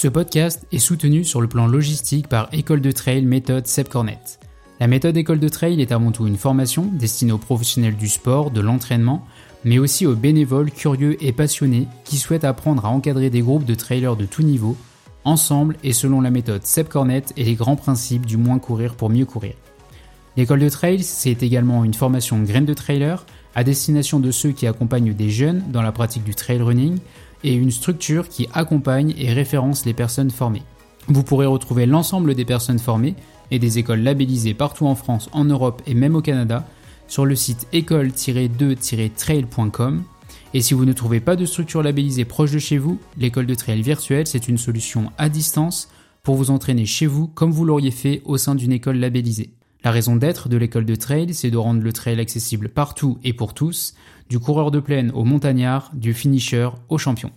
Ce podcast est soutenu sur le plan logistique par École de Trail méthode Seb Cornet. La méthode École de Trail est avant tout une formation destinée aux professionnels du sport, de l'entraînement, mais aussi aux bénévoles curieux et passionnés qui souhaitent apprendre à encadrer des groupes de trailers de tout niveau, ensemble et selon la méthode Seb Cornet et les grands principes du moins courir pour mieux courir. L'école de trail, c'est également une formation graine de trailer à destination de ceux qui accompagnent des jeunes dans la pratique du trail running et une structure qui accompagne et référence les personnes formées. Vous pourrez retrouver l'ensemble des personnes formées et des écoles labellisées partout en France, en Europe et même au Canada sur le site école-2-trail.com. Et si vous ne trouvez pas de structure labellisée proche de chez vous, l'école de trail virtuelle, c'est une solution à distance pour vous entraîner chez vous comme vous l'auriez fait au sein d'une école labellisée. La raison d'être de l'école de trail, c'est de rendre le trail accessible partout et pour tous, du coureur de plaine au montagnard, du finisher au champion.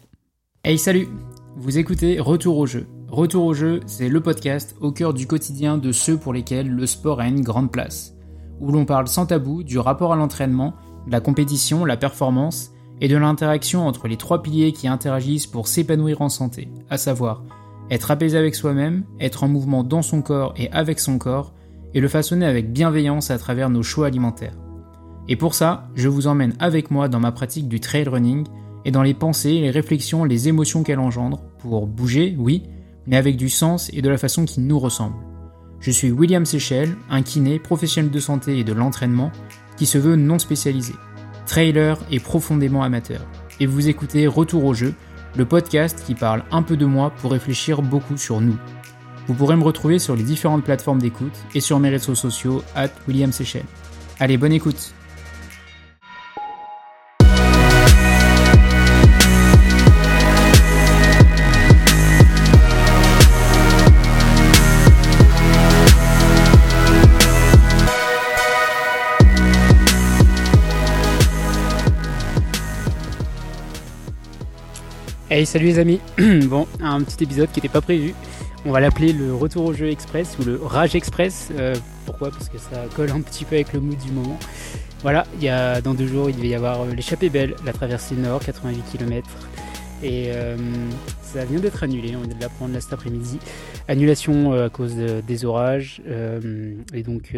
Hey salut Vous écoutez Retour au jeu. Retour au jeu, c'est le podcast au cœur du quotidien de ceux pour lesquels le sport a une grande place, où l'on parle sans tabou du rapport à l'entraînement, la compétition, la performance et de l'interaction entre les trois piliers qui interagissent pour s'épanouir en santé, à savoir être apaisé avec soi-même, être en mouvement dans son corps et avec son corps, et le façonner avec bienveillance à travers nos choix alimentaires. Et pour ça, je vous emmène avec moi dans ma pratique du trail running et dans les pensées, les réflexions, les émotions qu'elle engendre, pour bouger, oui, mais avec du sens et de la façon qui nous ressemble. Je suis William Seychelles, un kiné, professionnel de santé et de l'entraînement, qui se veut non spécialisé, trailer et profondément amateur. Et vous écoutez Retour au jeu, le podcast qui parle un peu de moi pour réfléchir beaucoup sur nous. Vous pourrez me retrouver sur les différentes plateformes d'écoute et sur mes réseaux sociaux, at William Seychelles. Allez, bonne écoute Hey salut les amis Bon, un petit épisode qui n'était pas prévu. On va l'appeler le retour au jeu express ou le rage express. Euh, pourquoi? Parce que ça colle un petit peu avec le mood du moment. Voilà, il y a, dans deux jours il devait y avoir euh, l'échappée belle, la traversée nord, 88 km. Et euh, ça vient d'être annulé, on vient de l'apprendre là cet après-midi. Annulation à cause des orages. et donc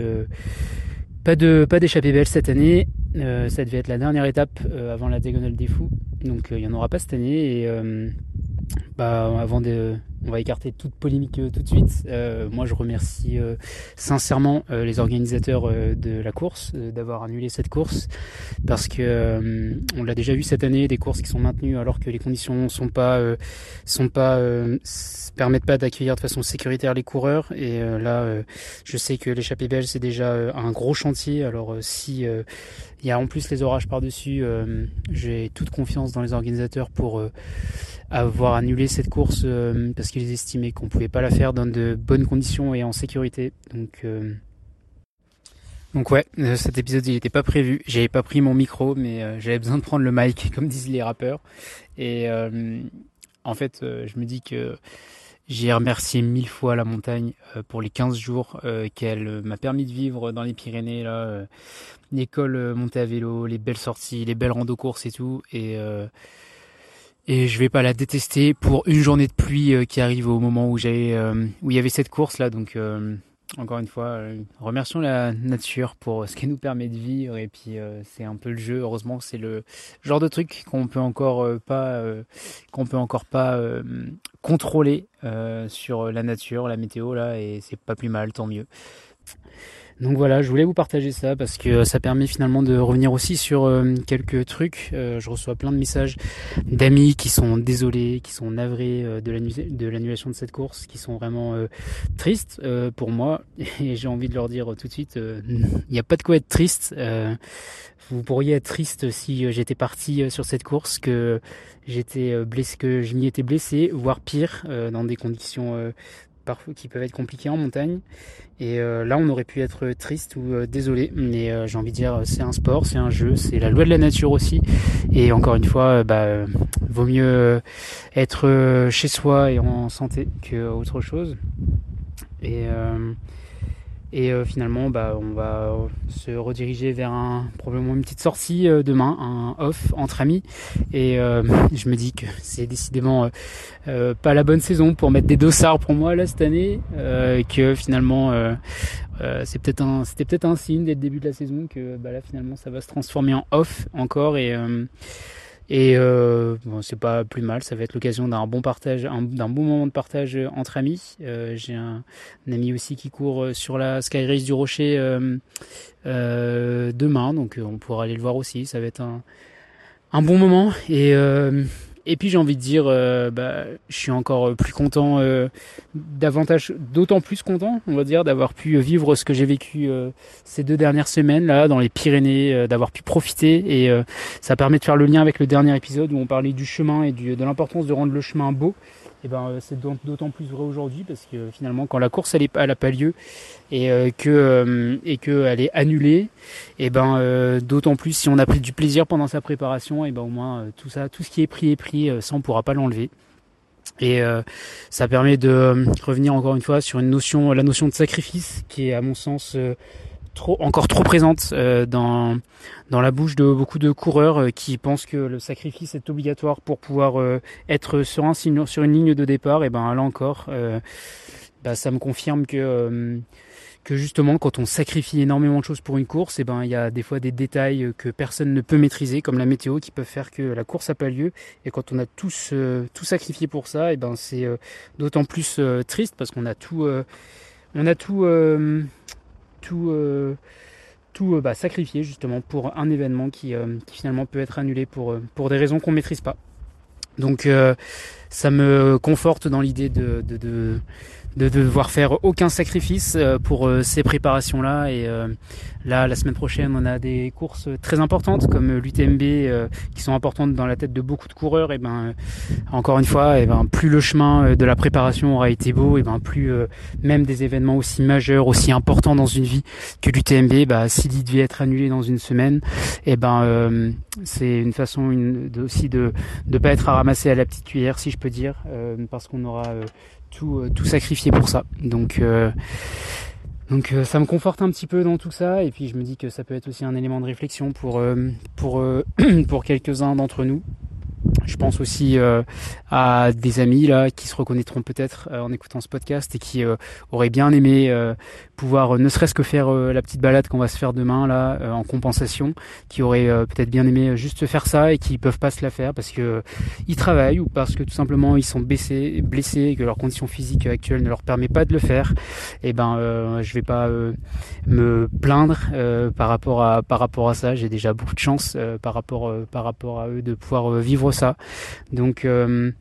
pas de pas d'échappée belle cette année. ça devait être la dernière étape avant la diagonale des fous. Donc il n'y en aura pas cette année. Et bah, avant de, on va écarter toute polémique euh, tout de suite. Euh, moi, je remercie euh, sincèrement les organisateurs de la course d'avoir annulé cette course parce que on l'a déjà vu cette année, des courses qui sont maintenues alors que les conditions sont pas sont pas permettent pas d'accueillir de façon sécuritaire les coureurs. Et là, je sais que l'échappée belge c'est déjà un gros chantier. Alors si il y a en plus les orages par dessus, j'ai toute confiance dans les organisateurs pour avoir annulé cette course parce qu'ils estimaient qu'on pouvait pas la faire dans de bonnes conditions et en sécurité. Donc euh, donc ouais, euh, cet épisode il n'était pas prévu. J'avais pas pris mon micro, mais euh, j'avais besoin de prendre le mic, comme disent les rappeurs. Et en fait, je me dis que j'ai remercié mille fois la montagne pour les 15 jours qu'elle m'a permis de vivre dans les Pyrénées. là, L'école montée à vélo, les belles sorties, les belles rando courses et tout. Et et je vais pas la détester pour une journée de pluie euh, qui arrive au moment où j'avais euh, où il y avait cette course là donc euh, encore une fois remercions la nature pour ce qu'elle nous permet de vivre et puis c'est un peu le jeu heureusement c'est le genre de truc qu'on peut encore pas qu'on peut encore pas contrôler sur la nature la météo là et c'est pas plus mal tant mieux donc voilà, je voulais vous partager ça parce que ça permet finalement de revenir aussi sur euh, quelques trucs. Euh, je reçois plein de messages d'amis qui sont désolés, qui sont navrés euh, de l'annulation de cette course, qui sont vraiment tristes pour moi. Et j'ai envie de leur dire tout de suite, il n'y a pas de quoi être triste. vous pourriez être triste si j'étais parti sur cette course, que j'étais blessé, que je m'y étais blessé, voire pire, dans des conditions parfois qui peuvent être compliqués en montagne. Et euh, là, on aurait pu être triste ou euh, désolé, mais euh, j'ai envie de dire, c'est un sport, c'est un jeu, c'est la loi de la nature aussi. Et encore une fois, bah, vaut mieux être chez soi et en santé que autre chose. Et finalement, bah, on va se rediriger vers un, probablement une petite sortie demain, un off entre amis. Et je me dis que c'est décidément pas la bonne saison pour mettre des dossards pour moi là cette année. que finalement, c'est peut-être un, c'était peut-être un signe dès le début de la saison que bah, là finalement ça va se transformer en off encore et et euh, bon, c'est pas plus mal, ça va être l'occasion d'un bon partage, d'un bon moment de partage entre amis. Euh, j'ai un, ami aussi qui court sur la Sky Race du Rocher euh, euh demain, donc on pourra aller le voir aussi. Ça va être un, un bon moment. Et euh, et puis j'ai envie de dire, euh, bah, je suis encore euh, plus content, euh, davantage, d'autant plus content, on va dire, d'avoir pu vivre ce que j'ai vécu ces deux dernières semaines là dans les Pyrénées, d'avoir pu profiter. Et ça permet de faire le lien avec le dernier épisode où on parlait du chemin et du, de l'importance de rendre le chemin beau et eh ben euh, c'est d'autant plus vrai aujourd'hui parce que finalement quand la course elle, n'a pas lieu et euh, que euh, et que elle est annulée et eh ben d'autant plus si on a pris du plaisir pendant sa préparation et eh ben au moins tout ça tout ce qui est pris est pris ça on pourra pas l'enlever. Et ça permet de revenir encore une fois sur une notion la notion de sacrifice qui est à mon sens trop, encore trop présente euh, dans, dans la bouche de beaucoup de coureurs euh, qui pensent que le sacrifice est obligatoire pour pouvoir euh, être sur, un, sur une ligne de départ. Et ben là encore, bah, ça me confirme que que justement quand on sacrifie énormément de choses pour une course, et ben il y a des fois des détails que personne ne peut maîtriser, comme la météo, qui peuvent faire que la course n'a pas lieu. Et quand on a tous tout sacrifié pour ça, et ben c'est d'autant plus triste parce qu'on a tout, on a tout tout, euh, tout euh, bah, sacrifier justement pour un événement qui, euh, finalement peut être annulé pour, des raisons qu'on ne maîtrise pas. Donc ça me conforte dans l'idée de, de, devoir faire aucun sacrifice pour ces préparations-là. Et là, la semaine prochaine, on a des courses très importantes comme l'UTMB qui sont importantes dans la tête de beaucoup de coureurs. Et ben, encore une fois, et ben, plus le chemin de la préparation aura été beau, et ben, plus même des événements aussi majeurs, aussi importants dans une vie que l'UTMB, bah, s'il devait être annulé dans une semaine, et ben, c'est une façon aussi de ne pas être à ramasser à la petite cuillère, si je peux dire, euh, parce qu'on aura euh, tout, euh, tout sacrifié pour ça. Donc, donc ça me conforte un petit peu dans tout ça, et puis je me dis que ça peut être aussi un élément de réflexion pour, pour, pour quelques-uns d'entre nous. Je pense aussi euh, à des amis là qui se reconnaîtront peut-être euh, en écoutant ce podcast et qui euh, auraient bien aimé pouvoir ne serait-ce que faire la petite balade qu'on va se faire demain là en compensation, qui auraient peut-être bien aimé juste faire ça et qui peuvent pas se la faire parce que ils travaillent ou parce que tout simplement ils sont blessés, et que leur condition physique actuelle ne leur permet pas de le faire. Et eh ben je vais pas me plaindre par rapport à par rapport à ça. J'ai déjà beaucoup de chance par rapport par rapport à eux de pouvoir vivre ça. Donc, euh,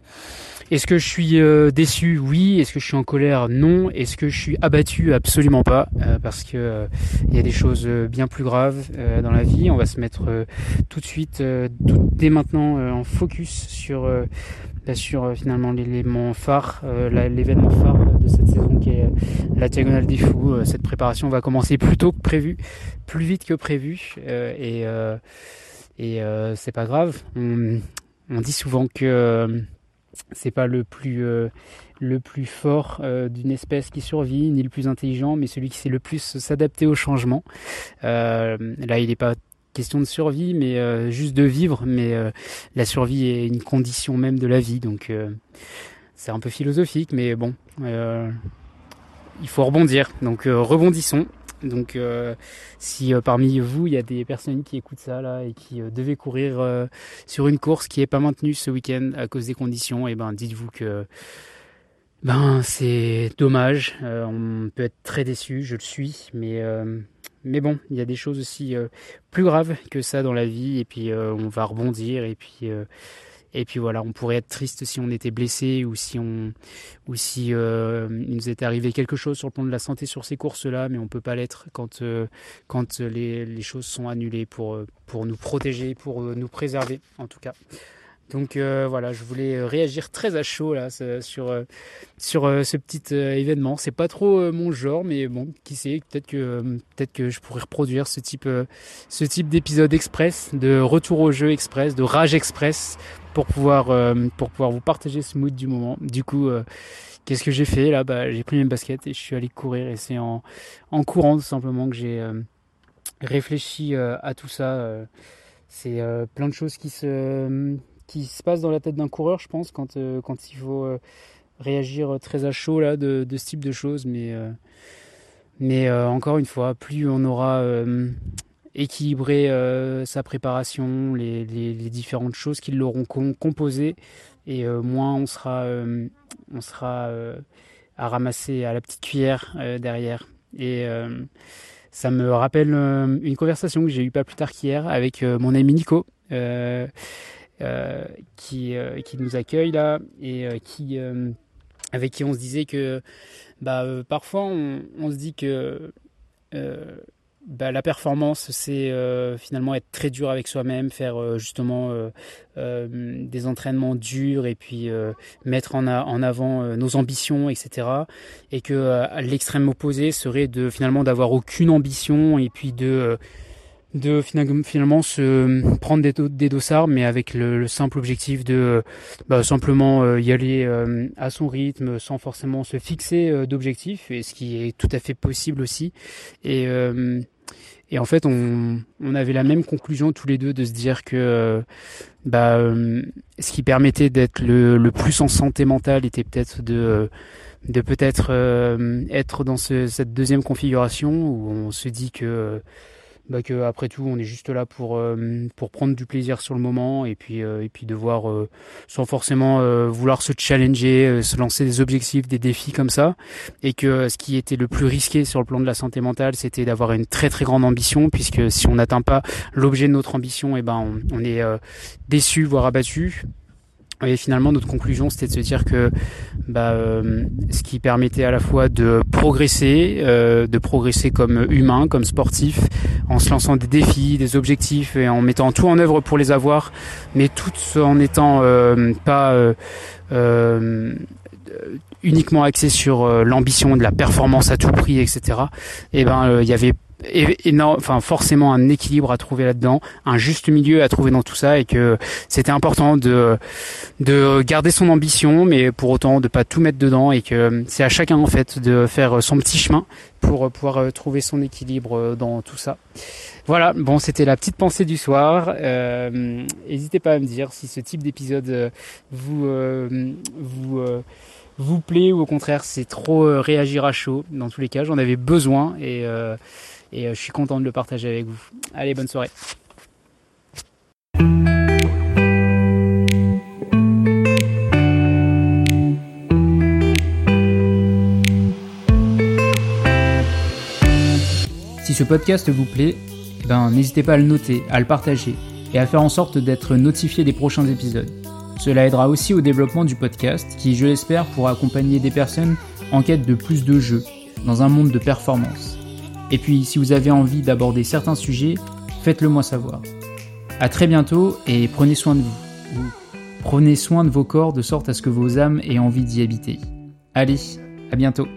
est-ce que je suis euh, déçu? Oui. Est-ce que je suis en colère? Non. Est-ce que je suis abattu? Absolument pas, euh, parce que il y a des choses bien plus graves dans la vie. On va se mettre tout de suite, dès maintenant, en focus sur bah, sur finalement l'élément phare, l'événement phare de cette saison qui est la diagonale des fous. cette préparation va commencer plus tôt que prévu, plus vite que prévu, et c'est pas grave. Dit souvent que euh, c'est pas le plus euh, fort euh, d'une espèce qui survit, ni le plus intelligent, mais celui qui sait le plus s'adapter au changement. là, il n'est pas question de survie, mais juste de vivre. Mais la survie est une condition même de la vie, donc c'est un peu philosophique, mais bon, il faut rebondir. Donc rebondissons. Donc euh, si euh, parmi vous il y a des personnes qui écoutent ça là et qui euh, devaient courir sur une course qui est pas maintenue ce week-end à cause des conditions, et eh ben dites-vous que ben c'est dommage. on peut être très déçu, je le suis, mais mais bon, il y a des choses aussi plus graves que ça dans la vie et puis on va rebondir et puis et puis voilà, on pourrait être triste si on était blessé ou si on ou si euh, il nous était arrivé quelque chose sur le plan de la santé sur ces courses-là, mais on peut pas l'être quand euh, quand les, les, choses sont annulées pour pour nous protéger, pour nous préserver en tout cas. Donc euh, voilà, je voulais réagir très à chaud là sur sur ce petit événement. C'est pas trop mon genre, mais bon, qui sait, peut-être que peut-être que je pourrais reproduire ce type ce type d'épisode express, de retour au jeu express, de rage express pour pouvoir pour pouvoir vous partager ce mood du moment. Du coup, qu'est-ce que j'ai fait là? Bah, j'ai pris mes baskets et je suis allé courir et c'est en en courant tout simplement que j'ai réfléchi à tout ça. c'est plein de choses qui se qui se passent dans la tête d'un coureur, je pense, quand quand il faut réagir très à chaud là de, de ce type de choses, mais mais euh, encore une fois, plus on aura euh, équilibré euh, sa préparation, les, différentes choses qui l'auront composé, et moins on sera, on sera à ramasser à la petite cuillère derrière. Et ça me rappelle une conversation que j'ai eue pas plus tard qu'hier avec mon ami Nico. qui, nous accueille là et qui avec qui on se disait que bah, euh, parfois on, se dit que euh, bah, la performance, c'est euh, finalement être très dur avec soi-même, faire justement des entraînements durs et puis mettre en, en avant nos ambitions, etc. Et que l'extrême opposé serait de finalement d'avoir aucune ambition et puis de de finalement se prendre des, dossards, mais avec le, simple objectif de bah, simplement euh, y aller euh, à son rythme, sans forcément se fixer euh, d'objectifs, et ce qui est tout à fait possible aussi. Et, et en fait, on, on, avait la même conclusion tous les deux de se dire que bah, ce qui permettait d'être le, plus en santé mentale était peut-être de de peut-être être dans ce, cette deuxième configuration où on se dit que bah que après tout on est juste là pour euh, pour prendre du plaisir sur le moment et puis euh, et puis devoir euh, sans forcément vouloir se challenger se lancer des objectifs des défis comme ça. Et que ce qui était le plus risqué sur le plan de la santé mentale c'était d'avoir une très très grande ambition puisque si on n'atteint pas l'objet de notre ambition et eh ben on, on est déçu voire abattu et finalement, notre conclusion, c'était de se dire que bah, euh, ce qui permettait à la fois de progresser, euh, de progresser comme humain, comme sportif, en se lançant des défis, des objectifs et en mettant tout en œuvre pour les avoir, mais tout en étant euh, pas uniquement axé sur l'ambition de la performance à tout prix, etc. Et eh ben, il y avait énorme, enfin forcément un équilibre à trouver là-dedans, un juste milieu à trouver dans tout ça, et que c'était important de de garder son ambition, mais pour autant de pas tout mettre dedans, et que c'est à chacun en fait de faire son petit chemin pour pouvoir euh, trouver son équilibre euh, dans tout ça. Voilà, bon, c'était la petite pensée du soir. Euh, n'hésitez pas à me dire si ce type d'épisode vous vous vous plaît ou au contraire c'est trop réagir à chaud. Dans tous les cas, j'en avais besoin et et euh, je suis content de le partager avec vous. Allez, bonne soirée. Si ce podcast vous plaît, ben, n'hésitez pas à le noter, à le partager et à faire en sorte d'être notifié des prochains épisodes. Cela aidera aussi au développement du podcast qui, je l'espère, pourra accompagner des personnes en quête de plus de jeux dans un monde de performance. Et puis, si vous avez envie d'aborder certains sujets, faites-le moi savoir. À très bientôt et prenez soin de vous. Prenez soin de vos corps de sorte à ce que vos âmes aient envie d'y habiter. Allez, à bientôt.